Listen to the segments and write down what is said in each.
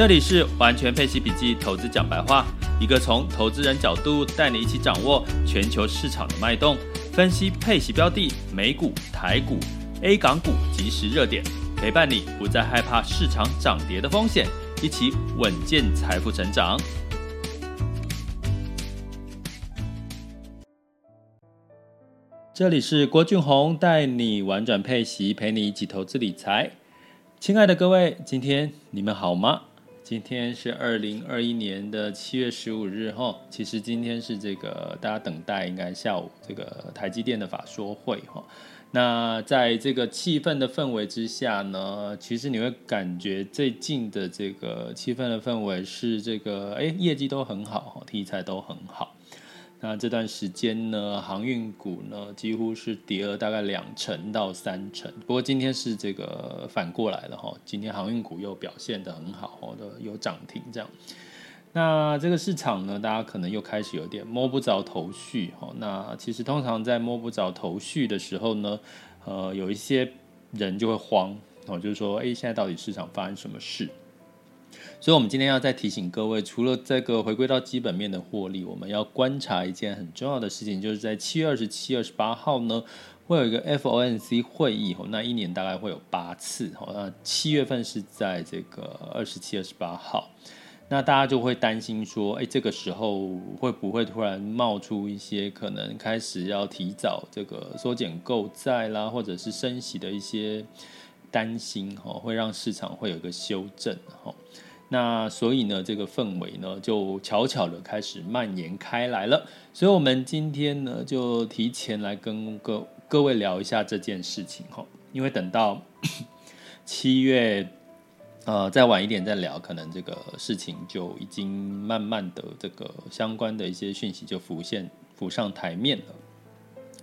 这里是完全配息笔记投资讲白话，一个从投资人角度带你一起掌握全球市场的脉动，分析配息标的、美股、台股、A 港股即时热点，陪伴你不再害怕市场涨跌的风险，一起稳健财富成长。这里是郭俊宏带你玩转配息，陪你一起投资理财。亲爱的各位，今天你们好吗？今天是二零二一年的七月十五日哈，其实今天是这个大家等待应该下午这个台积电的法说会哈。那在这个气氛的氛围之下呢，其实你会感觉最近的这个气氛的氛围是这个哎业绩都很好，题材都很好。那这段时间呢，航运股呢几乎是跌了大概两成到三成。不过今天是这个反过来了哈，今天航运股又表现得很好，哦，有涨停这样。那这个市场呢，大家可能又开始有点摸不着头绪哈。那其实通常在摸不着头绪的时候呢，呃，有一些人就会慌哦，就是说，哎，现在到底市场发生什么事？所以，我们今天要再提醒各位，除了这个回归到基本面的获利，我们要观察一件很重要的事情，就是在七月二十七、二十八号呢，会有一个 FOMC 会议，那一年大概会有八次，那七月份是在这个二十七、二十八号，那大家就会担心说，哎，这个时候会不会突然冒出一些可能开始要提早这个缩减购债啦，或者是升息的一些担心，哈，会让市场会有一个修正，哈。那所以呢，这个氛围呢，就悄悄的开始蔓延开来了。所以，我们今天呢，就提前来跟各各位聊一下这件事情哈。因为等到 七月，呃，再晚一点再聊，可能这个事情就已经慢慢的这个相关的一些讯息就浮现浮上台面了。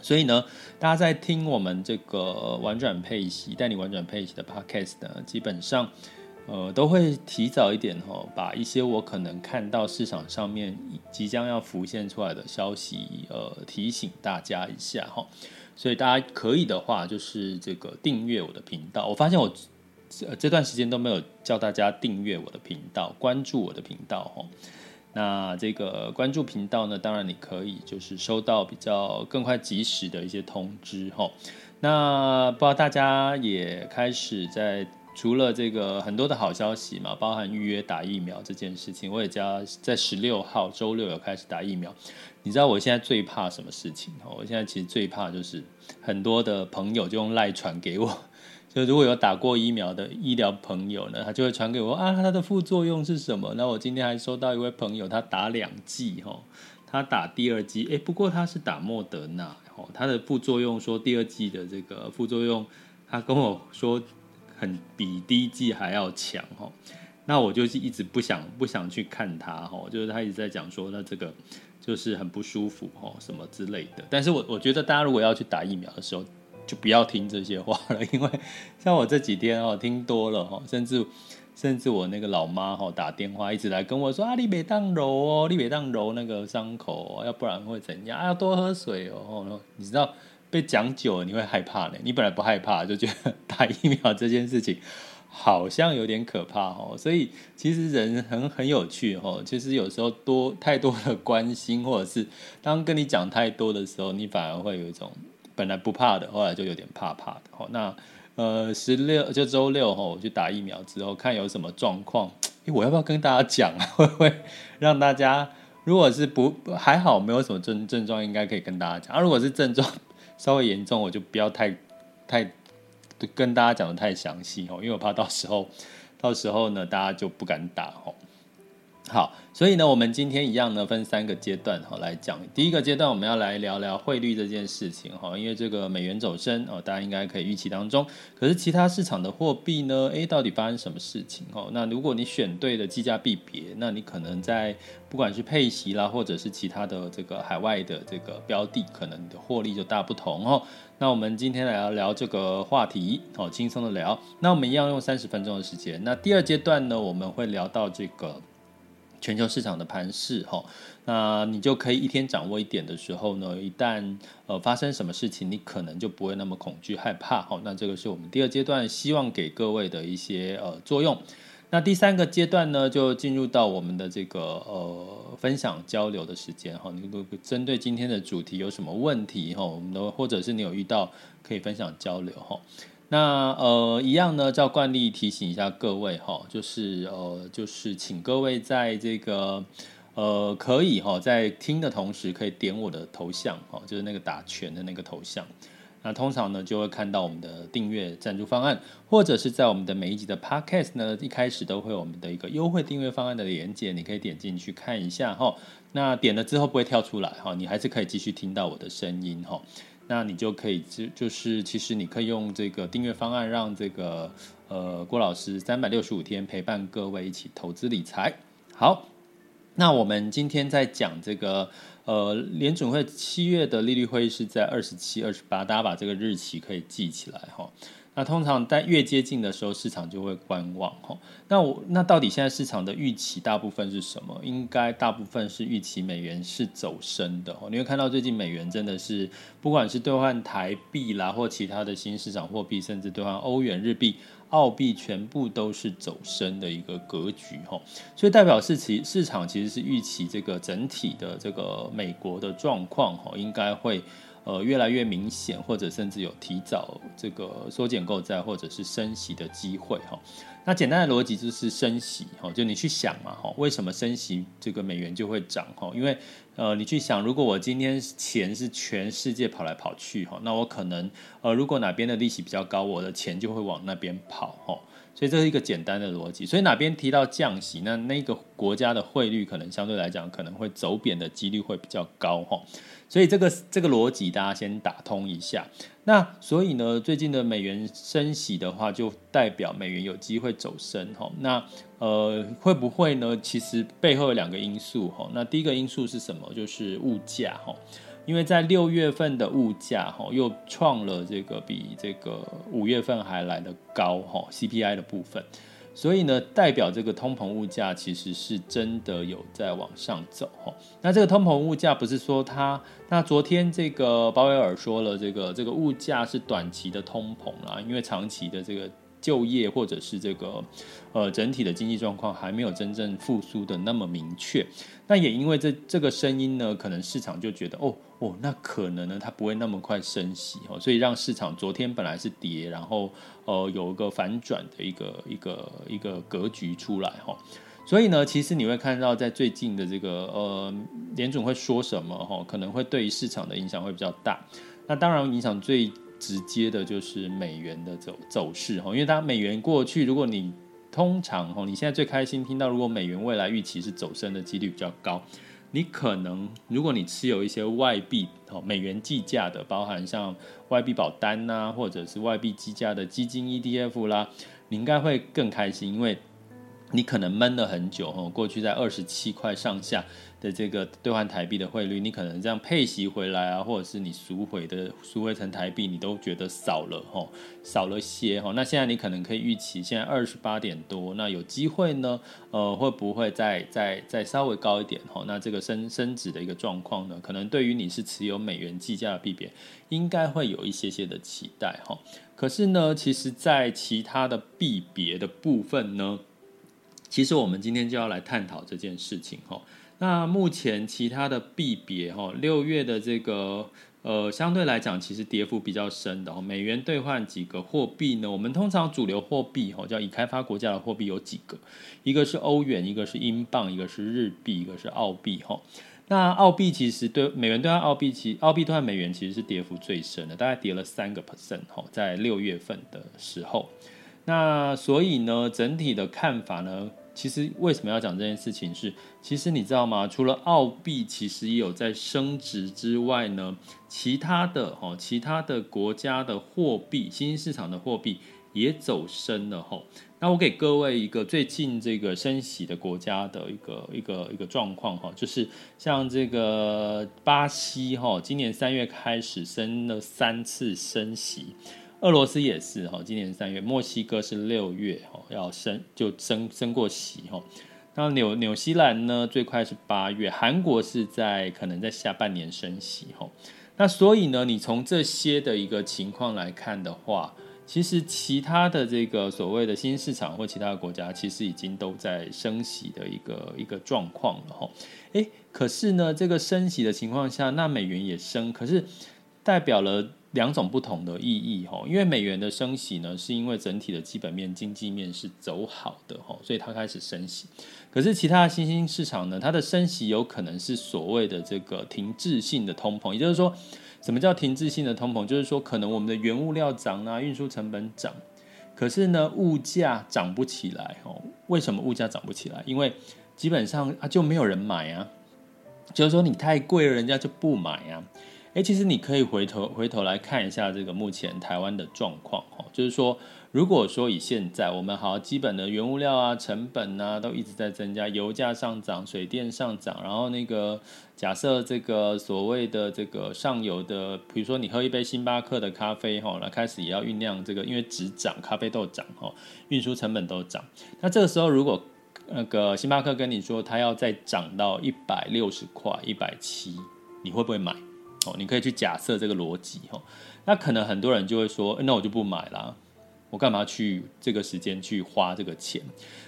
所以呢，大家在听我们这个玩转配息，带你玩转配息的 podcast 呢，基本上。呃，都会提早一点哈，把一些我可能看到市场上面即将要浮现出来的消息，呃，提醒大家一下哈。所以大家可以的话，就是这个订阅我的频道。我发现我这段时间都没有叫大家订阅我的频道，关注我的频道哈。那这个关注频道呢，当然你可以就是收到比较更快及时的一些通知哈。那不知道大家也开始在。除了这个很多的好消息嘛，包含预约打疫苗这件事情，我也加在十六号周六有开始打疫苗。你知道我现在最怕什么事情？我现在其实最怕就是很多的朋友就用赖传给我，就如果有打过疫苗的医疗朋友呢，他就会传给我啊，他的副作用是什么？那我今天还收到一位朋友，他打两剂哈，他打第二剂，诶，不过他是打莫德纳，哦他的副作用说第二剂的这个副作用，他跟我说。很比第一季还要强哈，那我就是一直不想不想去看他哈，就是他一直在讲说那这个就是很不舒服哈什么之类的。但是我我觉得大家如果要去打疫苗的时候，就不要听这些话了，因为像我这几天哦听多了哈，甚至甚至我那个老妈哈打电话一直来跟我说啊，你别当揉哦，你别当揉那个伤口，哦要不然会怎样？啊，要多喝水哦，你知道。被讲久了，你会害怕呢。你本来不害怕，就觉得打疫苗这件事情好像有点可怕哦。所以其实人很很有趣哦。其实有时候多太多的关心，或者是当跟你讲太多的时候，你反而会有一种本来不怕的，后来就有点怕怕的哦。那呃，十六就周六哈，我去打疫苗之后，看有什么状况。诶，我要不要跟大家讲啊？会不会让大家如果是不还好，没有什么症症状，应该可以跟大家讲啊。如果是症状，稍微严重，我就不要太太跟大家讲的太详细哦，因为我怕到时候到时候呢，大家就不敢打哦。好，所以呢，我们今天一样呢，分三个阶段哈来讲。第一个阶段，我们要来聊聊汇率这件事情哈，因为这个美元走升哦，大家应该可以预期当中。可是其他市场的货币呢，诶，到底发生什么事情哦？那如果你选对了计价币别，那你可能在不管是配息啦，或者是其他的这个海外的这个标的，可能你的获利就大不同哦。那我们今天来聊聊这个话题哦，轻松的聊。那我们一样用三十分钟的时间。那第二阶段呢，我们会聊到这个。全球市场的盘势，哈，那你就可以一天掌握一点的时候呢，一旦呃发生什么事情，你可能就不会那么恐惧害怕，哈。那这个是我们第二阶段希望给各位的一些呃作用。那第三个阶段呢，就进入到我们的这个呃分享交流的时间，哈。你如果针对今天的主题有什么问题，哈，我们都或者是你有遇到可以分享交流，哈。那呃，一样呢，照惯例提醒一下各位哈，就是呃，就是请各位在这个呃，可以哈，在听的同时可以点我的头像哈，就是那个打拳的那个头像。那通常呢，就会看到我们的订阅赞助方案，或者是在我们的每一集的 Podcast 呢，一开始都会有我们的一个优惠订阅方案的连接，你可以点进去看一下哈。那点了之后不会跳出来哈，你还是可以继续听到我的声音哈。那你就可以就就是，其实你可以用这个订阅方案，让这个呃郭老师三百六十五天陪伴各位一起投资理财。好，那我们今天在讲这个呃联准会七月的利率会议是在二十七、二十八，大家把这个日期可以记起来哈。那通常在越接近的时候，市场就会观望哈。那我那到底现在市场的预期大部分是什么？应该大部分是预期美元是走升的。你会看到最近美元真的是，不管是兑换台币啦，或其他的新市场货币，甚至兑换欧元、日币、澳币，全部都是走升的一个格局哈。所以代表是其市场其实是预期这个整体的这个美国的状况哈，应该会。呃，越来越明显，或者甚至有提早这个缩减购债或者是升息的机会哈。那简单的逻辑就是升息哈，就你去想嘛哈，为什么升息这个美元就会涨哈？因为呃，你去想，如果我今天钱是全世界跑来跑去哈，那我可能呃，如果哪边的利息比较高，我的钱就会往那边跑哈。所以这是一个简单的逻辑。所以哪边提到降息，那那个国家的汇率可能相对来讲可能会走贬的几率会比较高哈。所以这个这个逻辑大家先打通一下。那所以呢，最近的美元升息的话，就代表美元有机会走升哈。那呃会不会呢？其实背后有两个因素哈。那第一个因素是什么？就是物价哈。因为在六月份的物价哈又创了这个比这个五月份还来得高哈 CPI 的部分。所以呢，代表这个通膨物价其实是真的有在往上走哈。那这个通膨物价不是说它，那昨天这个鲍威尔说了，这个这个物价是短期的通膨啦，因为长期的这个。就业或者是这个呃整体的经济状况还没有真正复苏的那么明确，那也因为这这个声音呢，可能市场就觉得哦哦，那可能呢它不会那么快升息哦，所以让市场昨天本来是跌，然后呃有一个反转的一个一个一个格局出来哈，所以呢，其实你会看到在最近的这个呃联总会说什么哈，可能会对于市场的影响会比较大，那当然影响最。直接的就是美元的走走势哈，因为它美元过去，如果你通常哈，你现在最开心听到，如果美元未来预期是走升的几率比较高，你可能如果你持有一些外币哦，美元计价的，包含像外币保单呐，或者是外币计价的基金 ETF 啦，你应该会更开心，因为你可能闷了很久哈，过去在二十七块上下。的这个兑换台币的汇率，你可能这样配息回来啊，或者是你赎回的赎回成台币，你都觉得少了哈，少了些哈。那现在你可能可以预期，现在二十八点多，那有机会呢，呃，会不会再再再稍微高一点哈？那这个升升值的一个状况呢，可能对于你是持有美元计价的币别，应该会有一些些的期待哈。可是呢，其实，在其他的币别的部分呢，其实我们今天就要来探讨这件事情哈。那目前其他的币别哈，六月的这个呃，相对来讲其实跌幅比较深的哦。美元兑换几个货币呢？我们通常主流货币哈，叫已开发国家的货币有几个？一个是欧元，一个是英镑，一个是日币，一个是澳币哈。那澳币其实对美元兑换澳币，其澳币兑换美元其实是跌幅最深的，大概跌了三个 percent 哈，在六月份的时候。那所以呢，整体的看法呢？其实为什么要讲这件事情是？其实你知道吗？除了澳币其实也有在升值之外呢，其他的哦，其他的国家的货币，新兴市场的货币也走升了吼。那我给各位一个最近这个升息的国家的一个一个一个状况哈，就是像这个巴西哈，今年三月开始升了三次升息，俄罗斯也是哈，今年三月，墨西哥是六月哈要升就升升过息哈，那纽纽西兰呢最快是八月，韩国是在可能在下半年升息哈，那所以呢，你从这些的一个情况来看的话。其实其他的这个所谓的新市场或其他的国家，其实已经都在升息的一个一个状况了哈。诶，可是呢，这个升息的情况下，那美元也升，可是代表了两种不同的意义哈。因为美元的升息呢，是因为整体的基本面、经济面是走好的哈，所以它开始升息。可是其他的新兴市场呢，它的升息有可能是所谓的这个停滞性的通膨，也就是说。什么叫停滞性的通膨？就是说，可能我们的原物料涨啊，运输成本涨，可是呢，物价涨不起来哦。为什么物价涨不起来？因为基本上啊，就没有人买啊。就是说，你太贵了，人家就不买啊。诶，其实你可以回头回头来看一下这个目前台湾的状况哦，就是说。如果说以现在我们好基本的原物料啊、成本啊都一直在增加，油价上涨、水电上涨，然后那个假设这个所谓的这个上游的，比如说你喝一杯星巴克的咖啡哈，那开始也要酝酿这个，因为只涨咖啡豆涨哈，运输成本都涨。那这个时候如果那个星巴克跟你说它要再涨到一百六十块、一百七，你会不会买？你可以去假设这个逻辑哈。那可能很多人就会说，那我就不买啦。我干嘛去这个时间去花这个钱？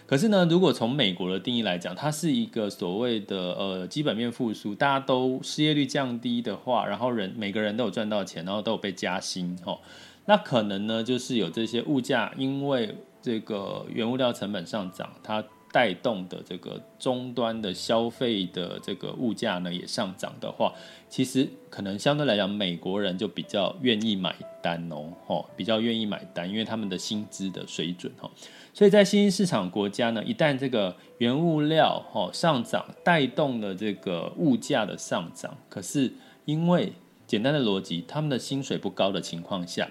可是呢，如果从美国的定义来讲，它是一个所谓的呃基本面复苏，大家都失业率降低的话，然后人每个人都有赚到钱，然后都有被加薪哦，那可能呢就是有这些物价，因为这个原物料成本上涨，它。带动的这个终端的消费的这个物价呢也上涨的话，其实可能相对来讲，美国人就比较愿意买单哦，吼，比较愿意买单，因为他们的薪资的水准哈，所以在新兴市场国家呢，一旦这个原物料哈上涨，带动了这个物价的上涨，可是因为简单的逻辑，他们的薪水不高的情况下，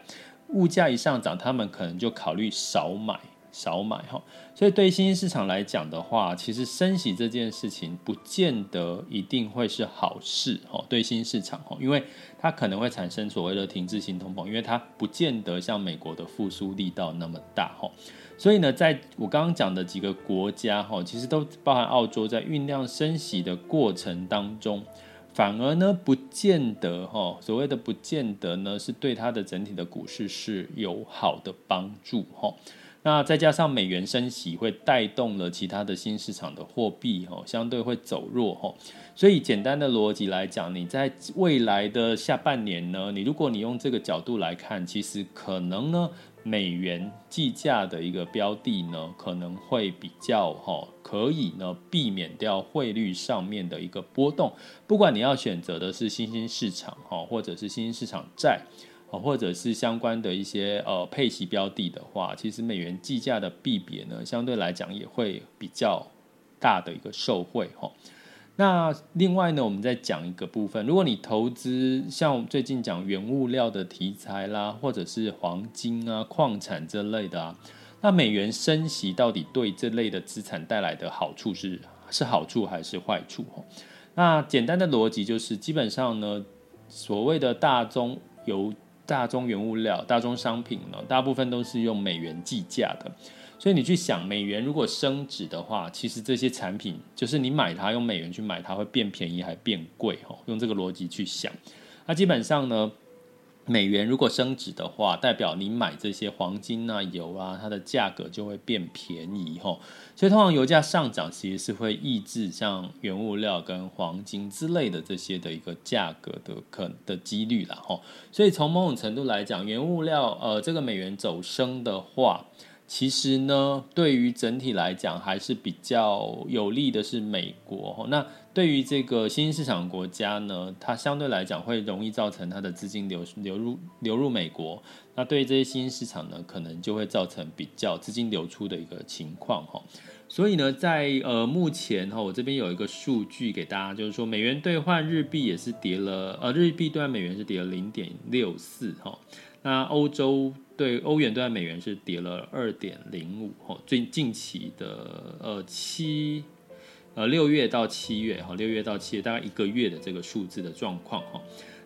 物价一上涨，他们可能就考虑少买。少买哈，所以对新兴市场来讲的话，其实升息这件事情不见得一定会是好事哈。对新兴市场哈，因为它可能会产生所谓的停滞性通膨，因为它不见得像美国的复苏力道那么大哈。所以呢，在我刚刚讲的几个国家哈，其实都包含澳洲，在酝酿升息的过程当中，反而呢不见得哈，所谓的不见得呢是对它的整体的股市是有好的帮助哈。那再加上美元升息，会带动了其他的新市场的货币哦，相对会走弱哦。所以简单的逻辑来讲，你在未来的下半年呢，你如果你用这个角度来看，其实可能呢，美元计价的一个标的呢，可能会比较哈，可以呢避免掉汇率上面的一个波动。不管你要选择的是新兴市场哈，或者是新兴市场债。或者是相关的一些呃配息标的的话，其实美元计价的币别呢，相对来讲也会比较大的一个受惠哈。那另外呢，我们再讲一个部分，如果你投资像最近讲原物料的题材啦，或者是黄金啊、矿产这类的啊，那美元升息到底对这类的资产带来的好处是是好处还是坏处？那简单的逻辑就是，基本上呢，所谓的大宗油。大宗原物料、大宗商品呢，大部分都是用美元计价的，所以你去想，美元如果升值的话，其实这些产品就是你买它用美元去买它会变便宜还变贵哦。用这个逻辑去想，那基本上呢。美元如果升值的话，代表你买这些黄金啊、油啊，它的价格就会变便宜吼。所以通常油价上涨，其实是会抑制像原物料跟黄金之类的这些的一个价格的可的几率啦吼。所以从某种程度来讲，原物料呃这个美元走升的话，其实呢，对于整体来讲还是比较有利的是美国。那对于这个新兴市场国家呢，它相对来讲会容易造成它的资金流流入流入美国。那对于这些新兴市场呢，可能就会造成比较资金流出的一个情况哈。所以呢，在呃目前哈，我这边有一个数据给大家，就是说美元兑换日币也是跌了，呃，日币兑换美元是跌了零点六四哈。那欧洲对欧元兑美元是跌了二点零五哈，最近期的呃七呃六月到七月哈，六月到七月大概一个月的这个数字的状况哈。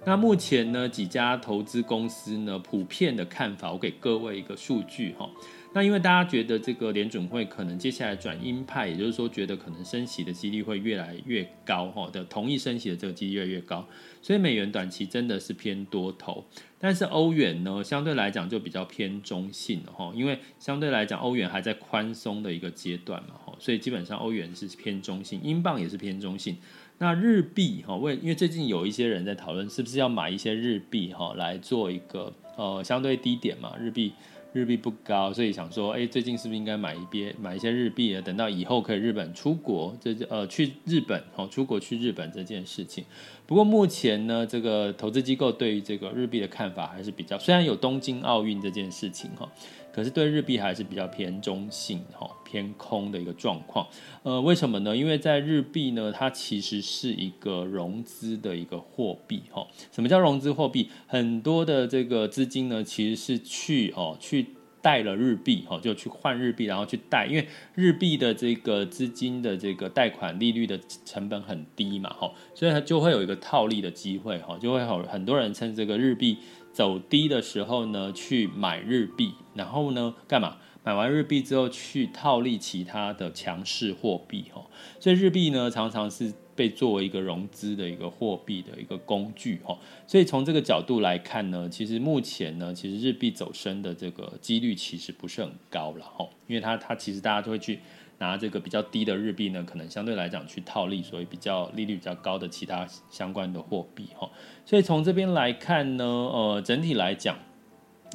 那目前呢，几家投资公司呢普遍的看法，我给各位一个数据哈。那因为大家觉得这个联准会可能接下来转鹰派，也就是说觉得可能升息的几率会越来越高哈的，同意升息的这个几率越来越高，所以美元短期真的是偏多头。但是欧元呢，相对来讲就比较偏中性哈，因为相对来讲欧元还在宽松的一个阶段嘛哈，所以基本上欧元是偏中性，英镑也是偏中性。那日币哈，为因为最近有一些人在讨论是不是要买一些日币哈来做一个呃相对低点嘛，日币。日币不高，所以想说，哎，最近是不是应该买一边买一些日币啊？等到以后可以日本出国，这呃去日本哦，出国去日本这件事情。不过目前呢，这个投资机构对于这个日币的看法还是比较，虽然有东京奥运这件事情哈。可是对日币还是比较偏中性哈，偏空的一个状况。呃，为什么呢？因为在日币呢，它其实是一个融资的一个货币哈。什么叫融资货币？很多的这个资金呢，其实是去哦去贷了日币哈，就去换日币，然后去贷。因为日币的这个资金的这个贷款利率的成本很低嘛哈，所以它就会有一个套利的机会哈，就会有很多人趁这个日币。走低的时候呢，去买日币，然后呢，干嘛？买完日币之后去套利其他的强势货币，哈。所以日币呢，常常是被作为一个融资的一个货币的一个工具，哈。所以从这个角度来看呢，其实目前呢，其实日币走升的这个几率其实不是很高了，哈。因为它它其实大家都会去。拿这个比较低的日币呢，可能相对来讲去套利，所以比较利率比较高的其他相关的货币哈。所以从这边来看呢，呃，整体来讲，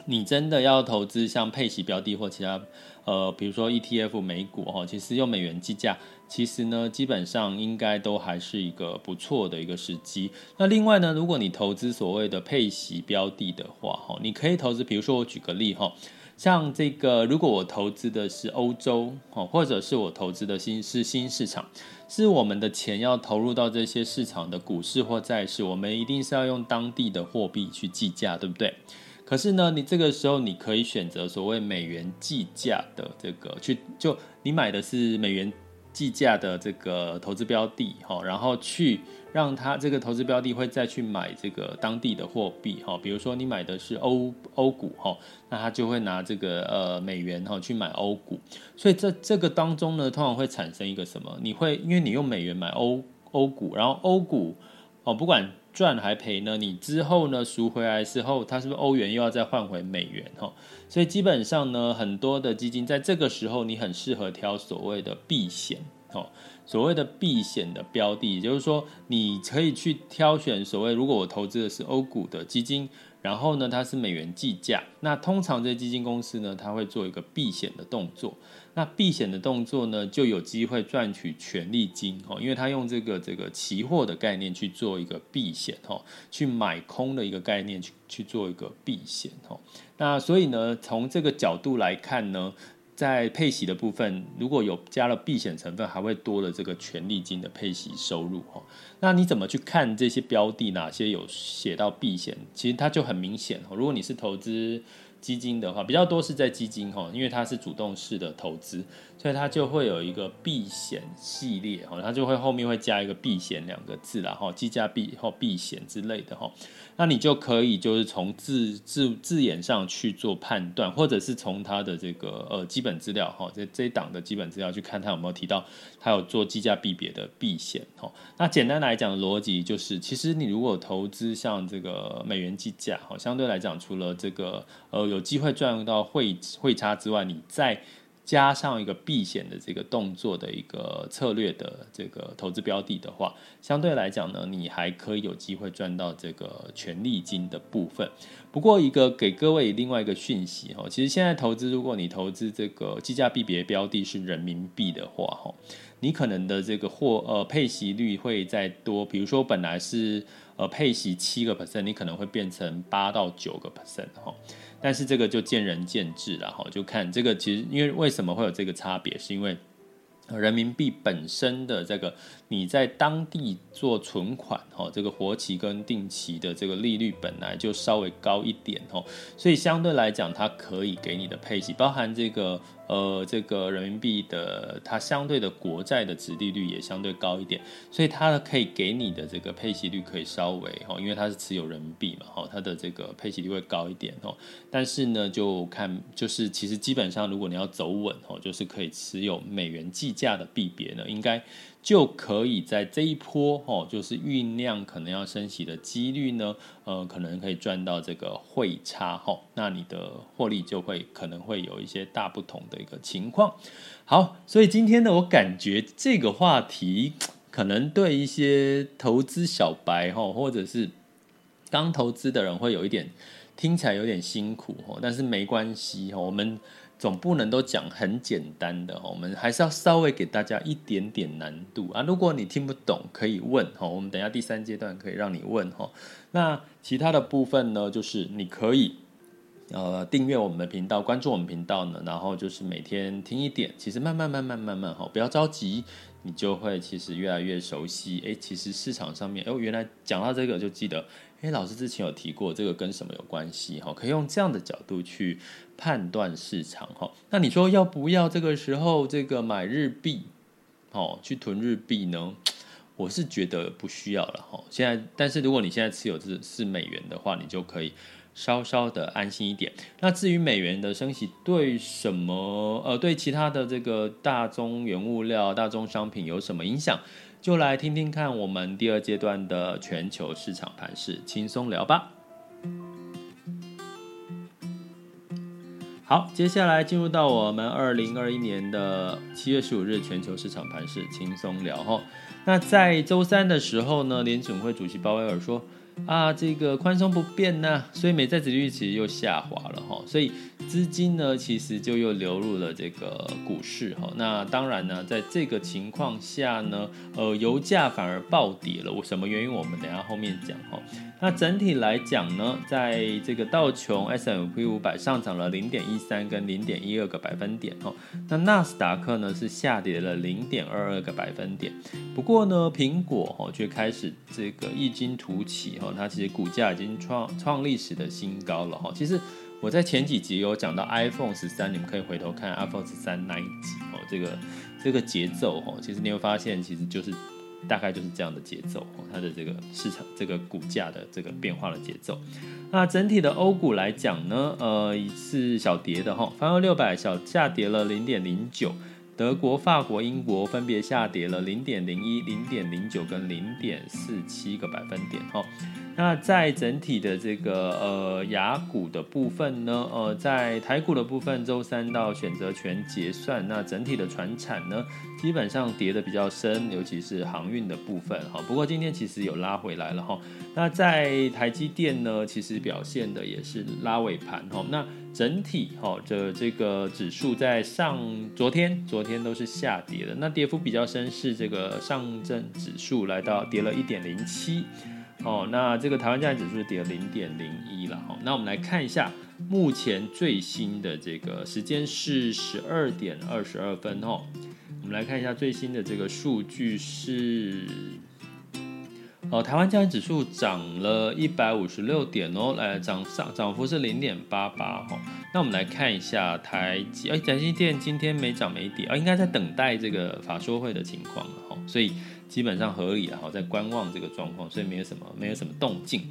你真的要投资像配息标的或其他呃，比如说 ETF 美股哈，其实用美元计价，其实呢基本上应该都还是一个不错的一个时机。那另外呢，如果你投资所谓的配息标的的话哈，你可以投资，比如说我举个例哈。像这个，如果我投资的是欧洲哦，或者是我投资的新是新市场，是我们的钱要投入到这些市场的股市或债市，我们一定是要用当地的货币去计价，对不对？可是呢，你这个时候你可以选择所谓美元计价的这个去，就你买的是美元计价的这个投资标的，哈，然后去。让他这个投资标的会再去买这个当地的货币哈，比如说你买的是欧欧股哈，那他就会拿这个呃美元哈去买欧股，所以这这个当中呢，通常会产生一个什么？你会因为你用美元买欧欧股，然后欧股哦不管赚还赔呢，你之后呢赎回来之后，它是不是欧元又要再换回美元哈？所以基本上呢，很多的基金在这个时候，你很适合挑所谓的避险哦。所谓的避险的标的，也就是说，你可以去挑选所谓，如果我投资的是欧股的基金，然后呢，它是美元计价，那通常这些基金公司呢，它会做一个避险的动作。那避险的动作呢，就有机会赚取权利金哦，因为它用这个这个期货的概念去做一个避险哦，去买空的一个概念去去做一个避险哦。那所以呢，从这个角度来看呢。在配息的部分，如果有加了避险成分，还会多了这个权利金的配息收入哈。那你怎么去看这些标的？哪些有写到避险？其实它就很明显。如果你是投资基金的话，比较多是在基金哈，因为它是主动式的投资，所以它就会有一个避险系列哈，它就会后面会加一个避险两个字啦哈，计价避或避险之类的哈。那你就可以就是从字字字眼上去做判断，或者是从它的这个呃基本资料哈，这这一档的基本资料去看它有没有提到它有做计价避别的避险哈。那简单来讲的逻辑就是，其实你如果投资像这个美元计价哈，相对来讲除了这个呃有机会赚到汇汇差之外，你再加上一个避险的这个动作的一个策略的这个投资标的的话，相对来讲呢，你还可以有机会赚到这个权利金的部分。不过，一个给各位另外一个讯息哈，其实现在投资，如果你投资这个计价币别标的是人民币的话哈，你可能的这个货呃配息率会再多，比如说本来是呃配息七个 percent，你可能会变成八到九个 percent 哈。但是这个就见仁见智了哈，就看这个其实因为为什么会有这个差别，是因为人民币本身的这个你在当地做存款哈，这个活期跟定期的这个利率本来就稍微高一点哈，所以相对来讲它可以给你的配息，包含这个。呃，这个人民币的它相对的国债的殖利率也相对高一点，所以它可以给你的这个配息率可以稍微哈，因为它是持有人民币嘛哈，它的这个配息率会高一点哦。但是呢，就看就是其实基本上如果你要走稳哦，就是可以持有美元计价的币别呢，应该。就可以在这一波哦，就是酝酿可能要升息的几率呢，呃，可能可以赚到这个汇差哈，那你的获利就会可能会有一些大不同的一个情况。好，所以今天呢，我感觉这个话题 可能对一些投资小白哈，或者是刚投资的人会有一点听起来有点辛苦哈，但是没关系哈，我们。总不能都讲很简单的，我们还是要稍微给大家一点点难度啊。如果你听不懂，可以问哈，我们等下第三阶段可以让你问哈。那其他的部分呢，就是你可以呃订阅我们的频道，关注我们频道呢，然后就是每天听一点，其实慢慢慢慢慢慢哈，不要着急，你就会其实越来越熟悉。哎，其实市场上面，哦，原来讲到这个就记得。哎，老师之前有提过这个跟什么有关系？哈，可以用这样的角度去判断市场。哈，那你说要不要这个时候这个买日币？哦，去囤日币呢？我是觉得不需要了。哈，现在，但是如果你现在持有是是美元的话，你就可以稍稍的安心一点。那至于美元的升息对什么？呃，对其他的这个大宗原物料、大宗商品有什么影响？就来听听看我们第二阶段的全球市场盘势，轻松聊吧。好，接下来进入到我们二零二一年的七月十五日全球市场盘势，轻松聊哈。那在周三的时候呢，联准会主席鲍威尔说。啊，这个宽松不变呢，所以美债殖利率其实又下滑了哈，所以资金呢其实就又流入了这个股市哈。那当然呢，在这个情况下呢，呃，油价反而暴跌了。我什么原因？我们等下后面讲哈。那整体来讲呢，在这个道琼 s m p 五百上涨了零点一三跟零点一二个百分点哦。那纳斯达克呢是下跌了零点二二个百分点。不过呢，苹果哈却开始这个异军突起哈。它其实股价已经创创历史的新高了哈。其实我在前几集有讲到 iPhone 十三，你们可以回头看 iPhone 十三那一集哦。这个这个节奏哈，其实你会发现，其实就是大概就是这样的节奏。它的这个市场这个股价的这个变化的节奏。那整体的欧股来讲呢，呃，是小跌的哈，泛欧六百小下跌了零点零九。德国、法国、英国分别下跌了零点零一、零点零九跟零点四七个百分点哈。那在整体的这个呃亚股的部分呢，呃，在台股的部分，周三到选择权结算，那整体的船产呢，基本上跌得比较深，尤其是航运的部分哈。不过今天其实有拉回来了哈。那在台积电呢，其实表现的也是拉尾盘哈。那整体哈的这个指数在上昨天昨天都是下跌的，那跌幅比较深是这个上证指数来到跌了一点零七。哦，那这个台湾加权指数跌了零点零一了哈。那我们来看一下目前最新的这个时间是十二点二十二分哈。我们来看一下最新的这个数据是，哦，台湾加权指数涨了一百五十六点哦，来涨上涨幅是零点八八哈。那我们来看一下台积，哎，台积电今天没涨没跌啊，应该在等待这个法说会的情况了哈，所以。基本上合理了哈，在观望这个状况，所以没有什么没有什么动静。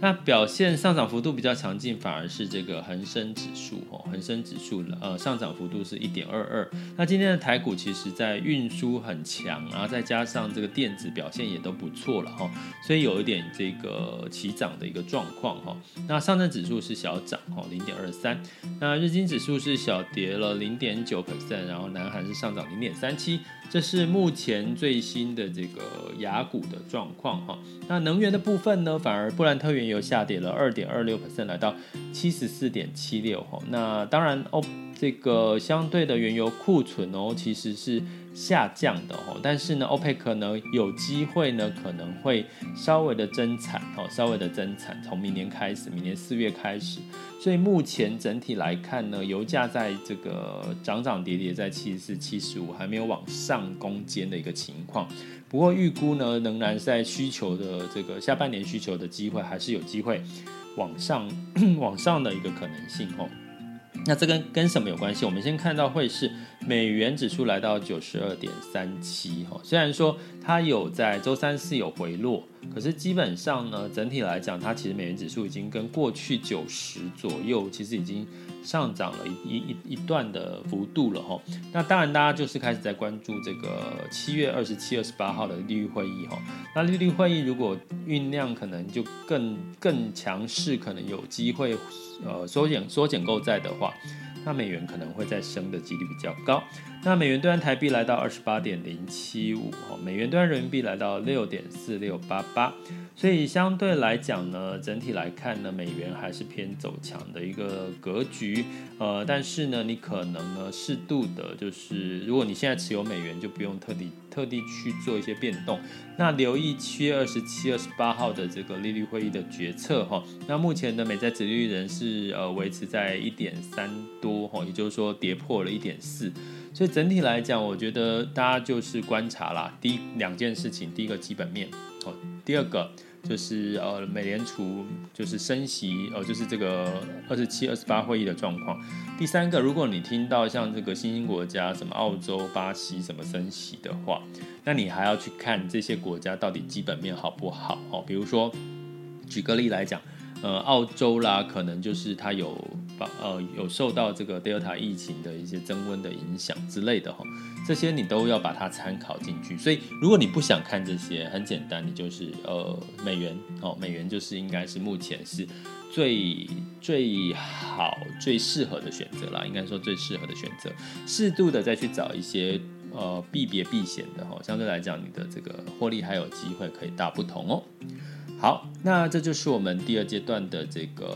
那表现上涨幅度比较强劲，反而是这个恒生指数哦，恒生指数呃上涨幅度是一点二二。那今天的台股其实在运输很强，然后再加上这个电子表现也都不错了哈，所以有一点这个齐涨的一个状况哈。那上证指数是小涨哈，零点二三。那日经指数是小跌了零点九 percent，然后南韩是上涨零点三七。这是目前最新的这个雅股的状况哈。那能源的部分呢，反而布兰特原又下跌了二点二六 percent，来到七十四点七六。那当然哦，这个相对的原油库存哦，其实是下降的哦。但是呢，OPEC 呢有机会呢可能会稍微的增产哦，稍微的增产，从明年开始，明年四月开始。所以目前整体来看呢，油价在这个涨涨跌跌，在七十四、七十五，还没有往上攻坚的一个情况。不过预估呢，仍然在需求的这个下半年需求的机会，还是有机会往上 往上的一个可能性哦。那这跟跟什么有关系？我们先看到会是美元指数来到九十二点三七哈，虽然说它有在周三四有回落，可是基本上呢，整体来讲，它其实美元指数已经跟过去九十左右，其实已经上涨了一一一段的幅度了哈。那当然，大家就是开始在关注这个七月二十七、二十八号的利率会议哈。那利率会议如果酝酿，可能就更更强势，可能有机会。呃，缩减缩减购债的话，那美元可能会再升的几率比较高。那美元兑换台币来到二十八点零七五，美元兑换人民币来到六点四六八八。所以相对来讲呢，整体来看呢，美元还是偏走强的一个格局。呃，但是呢，你可能呢适度的，就是如果你现在持有美元，就不用特地特地去做一些变动。那留意七月二十七、二十八号的这个利率会议的决策哈。那目前的美债殖利率仍是呃维持在一点三多哈，也就是说跌破了一点四。所以整体来讲，我觉得大家就是观察啦。第一两件事情，第一个基本面哦，第二个。就是呃，美联储就是升息，呃，就是这个二十七、二十八会议的状况。第三个，如果你听到像这个新兴国家，什么澳洲、巴西什么升息的话，那你还要去看这些国家到底基本面好不好哦。比如说，举个例来讲，呃，澳洲啦，可能就是它有呃有受到这个 Delta 疫情的一些增温的影响之类的哈。这些你都要把它参考进去，所以如果你不想看这些，很简单，你就是呃美元哦，美元就是应该是目前是最最好最适合的选择啦，应该说最适合的选择，适度的再去找一些呃避别避险的哈，相对来讲你的这个获利还有机会可以大不同哦。好，那这就是我们第二阶段的这个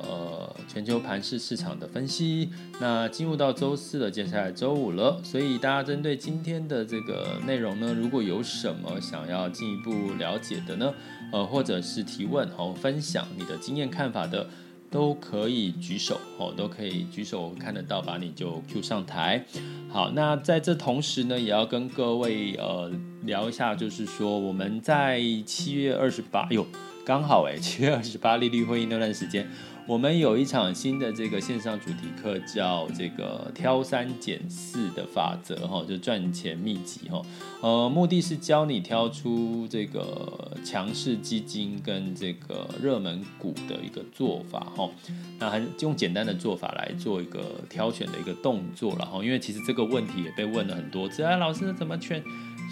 呃全球盘市市场的分析。那进入到周四了，接下来周五了，所以大家针对今天的这个内容呢，如果有什么想要进一步了解的呢，呃，或者是提问和分享你的经验看法的，都可以举手哦，都可以举手，我看得到，把你就 Q 上台。好，那在这同时呢，也要跟各位呃。聊一下，就是说我们在七月二十八，哟，刚好哎，七月二十八利率会议那段时间，我们有一场新的这个线上主题课，叫这个挑三拣四的法则哈，就赚钱秘籍哈，呃，目的是教你挑出这个强势基金跟这个热门股的一个做法哈，那还用简单的做法来做一个挑选的一个动作了哈，因为其实这个问题也被问了很多次，哎，老师怎么选？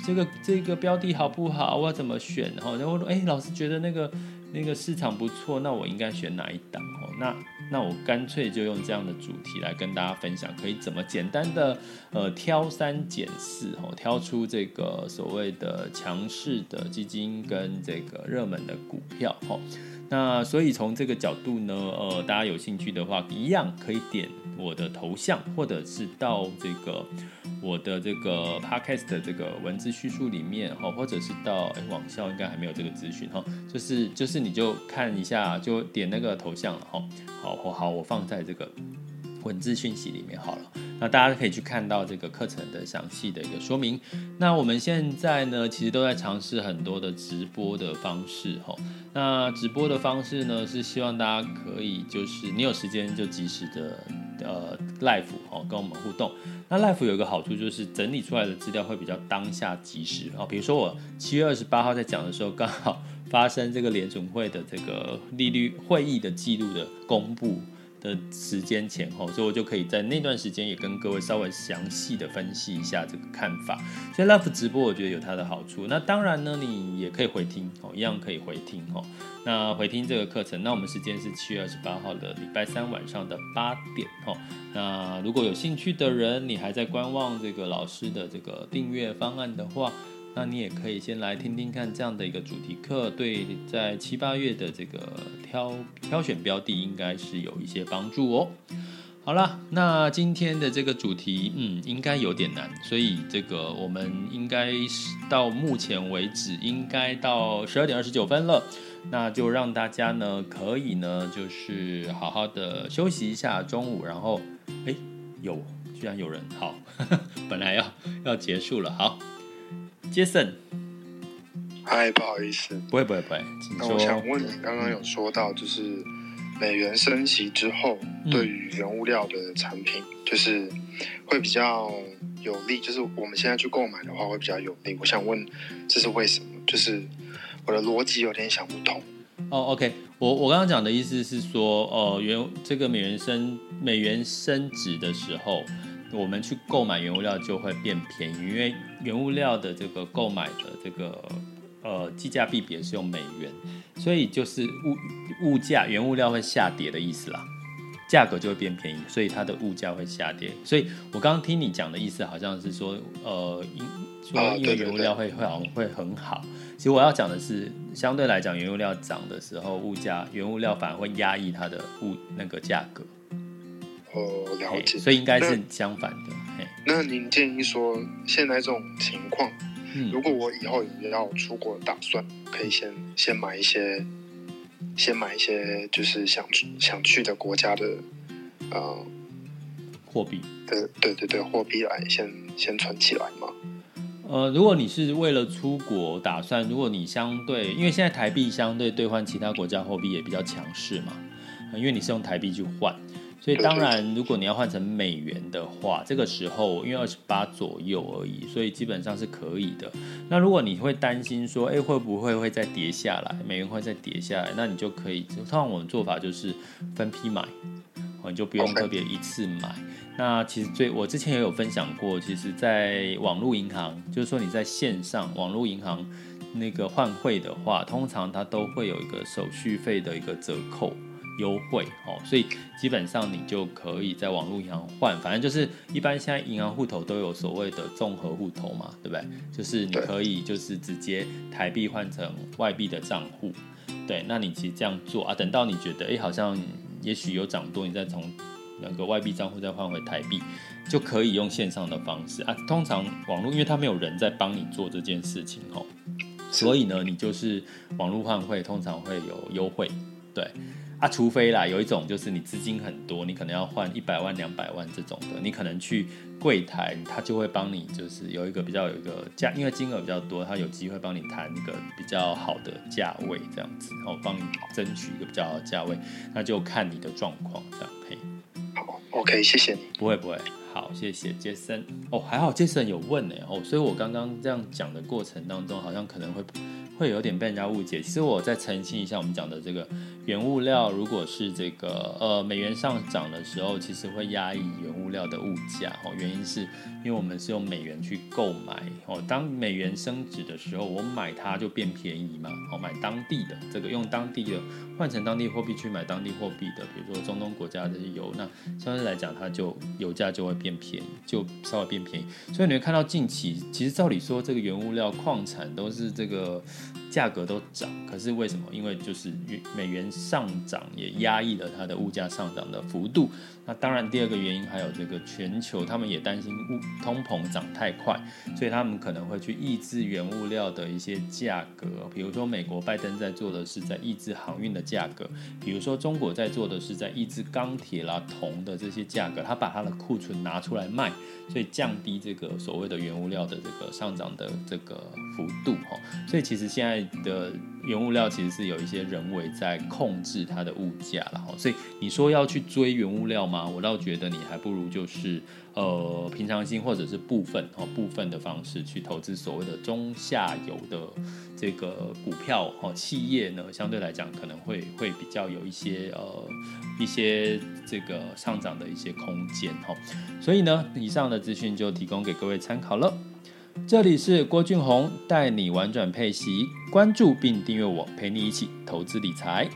这个这个标的好不好？我要怎么选？然后我说，哎，老师觉得那个那个市场不错，那我应该选哪一档？哦，那那我干脆就用这样的主题来跟大家分享，可以怎么简单的呃挑三拣四，哦，挑出这个所谓的强势的基金跟这个热门的股票，哦，那所以从这个角度呢，呃，大家有兴趣的话，一样可以点我的头像，或者是到这个。我的这个 podcast 的这个文字叙述里面哈，或者是到哎网校应该还没有这个资讯哈，就是就是你就看一下，就点那个头像了哈。好，好，好，我放在这个文字讯息里面好了。那大家可以去看到这个课程的详细的一个说明。那我们现在呢，其实都在尝试很多的直播的方式哈。那直播的方式呢，是希望大家可以就是你有时间就及时的呃 live 哦跟我们互动。那 Live 有一个好处，就是整理出来的资料会比较当下及时啊。比如说我七月二十八号在讲的时候，刚好发生这个联准会的这个利率会议的记录的公布的时间前后，所以我就可以在那段时间也跟各位稍微详细的分析一下这个看法。所以 Love 直播我觉得有它的好处。那当然呢，你也可以回听哦，一样可以回听哦。那回听这个课程，那我们时间是七月二十八号的礼拜三晚上的八点哦。那如果有兴趣的人，你还在观望这个老师的这个订阅方案的话，那你也可以先来听听看这样的一个主题课，对，在七八月的这个挑挑选标的应该是有一些帮助哦。好了，那今天的这个主题，嗯，应该有点难，所以这个我们应该是到目前为止应该到十二点二十九分了，那就让大家呢可以呢就是好好的休息一下中午，然后哎有居然有人好，本来要要结束了，好。Jason，嗨，不好意思，不会不会不会。那我想问你，刚刚有说到，就是美元升息之后，嗯、对于原物料的产品，就是会比较有利，就是我们现在去购买的话会比较有利。我想问，这是为什么？就是我的逻辑有点想不通。哦，OK，我我刚刚讲的意思是说，哦，原这个美元升美元升值的时候。我们去购买原物料就会变便宜，因为原物料的这个购买的这个呃计价币别是用美元，所以就是物物价原物料会下跌的意思啦，价格就会变便宜，所以它的物价会下跌。所以我刚刚听你讲的意思好像是说，呃，因说因为原物料会会好像会很好，其实我要讲的是相对来讲，原物料涨的时候，物价原物料反而会压抑它的物那个价格。哦，了解，所以应该是相反的。那，那您建议说，现在这种情况，嗯，如果我以后也要出国打算，可以先先买一些，先买一些，就是想去想去的国家的，呃，货币。对对对对，货币来先先存起来嘛。呃，如果你是为了出国打算，如果你相对，因为现在台币相对兑换其他国家货币也比较强势嘛，因为你是用台币去换。所以当然，如果你要换成美元的话，这个时候因为二十八左右而已，所以基本上是可以的。那如果你会担心说，哎，会不会会再跌下来，美元会再跌下来，那你就可以，通常我们做法就是分批买，你就不用特别一次买。那其实最我之前也有分享过，其实，在网络银行，就是说你在线上网络银行那个换汇的话，通常它都会有一个手续费的一个折扣。优惠哦，所以基本上你就可以在网络银行换，反正就是一般现在银行户头都有所谓的综合户头嘛，对不对？就是你可以就是直接台币换成外币的账户，对，那你其实这样做啊，等到你觉得哎好像也许有涨多，你再从那个外币账户再换回台币，就可以用线上的方式啊。通常网络因为它没有人在帮你做这件事情哦，所以呢，你就是网络换汇通常会有优惠，对。啊，除非啦，有一种就是你资金很多，你可能要换一百万、两百万这种的，你可能去柜台，他就会帮你，就是有一个比较有一个价，因为金额比较多，他有机会帮你谈一个比较好的价位这样子，然后帮你争取一个比较好的价位，那就看你的状况这样。嘿，好，OK，谢谢你。不会不会，好，谢谢杰森。哦，还好杰森有问呢。哦，所以我刚刚这样讲的过程当中，好像可能会。会有点被人家误解，其实我再澄清一下，我们讲的这个原物料，如果是这个呃美元上涨的时候，其实会压抑原物料的物价哦。原因是因为我们是用美元去购买哦，当美元升值的时候，我买它就变便宜嘛。哦，买当地的这个用当地的换成当地货币去买当地货币的，比如说中东国家这些油，那相对来讲它就油价就会变便宜，就稍微变便宜。所以你会看到近期，其实照理说这个原物料矿产都是这个。价格都涨，可是为什么？因为就是美元上涨也压抑了它的物价上涨的幅度。那当然，第二个原因还有这个全球，他们也担心物通膨涨太快，所以他们可能会去抑制原物料的一些价格。比如说，美国拜登在做的是在抑制航运的价格；比如说，中国在做的是在抑制钢铁啦、铜的这些价格，他把他的库存拿出来卖，所以降低这个所谓的原物料的这个上涨的这个幅度。哈，所以其实现在的原物料其实是有一些人为在控制它的物价了哈，所以你说要去追原物料吗？我倒觉得你还不如就是呃平常心或者是部分哦部分的方式去投资所谓的中下游的这个股票哦企业呢，相对来讲可能会会比较有一些呃一些这个上涨的一些空间哈，所以呢，以上的资讯就提供给各位参考了。这里是郭俊宏带你玩转配息，关注并订阅我，陪你一起投资理财。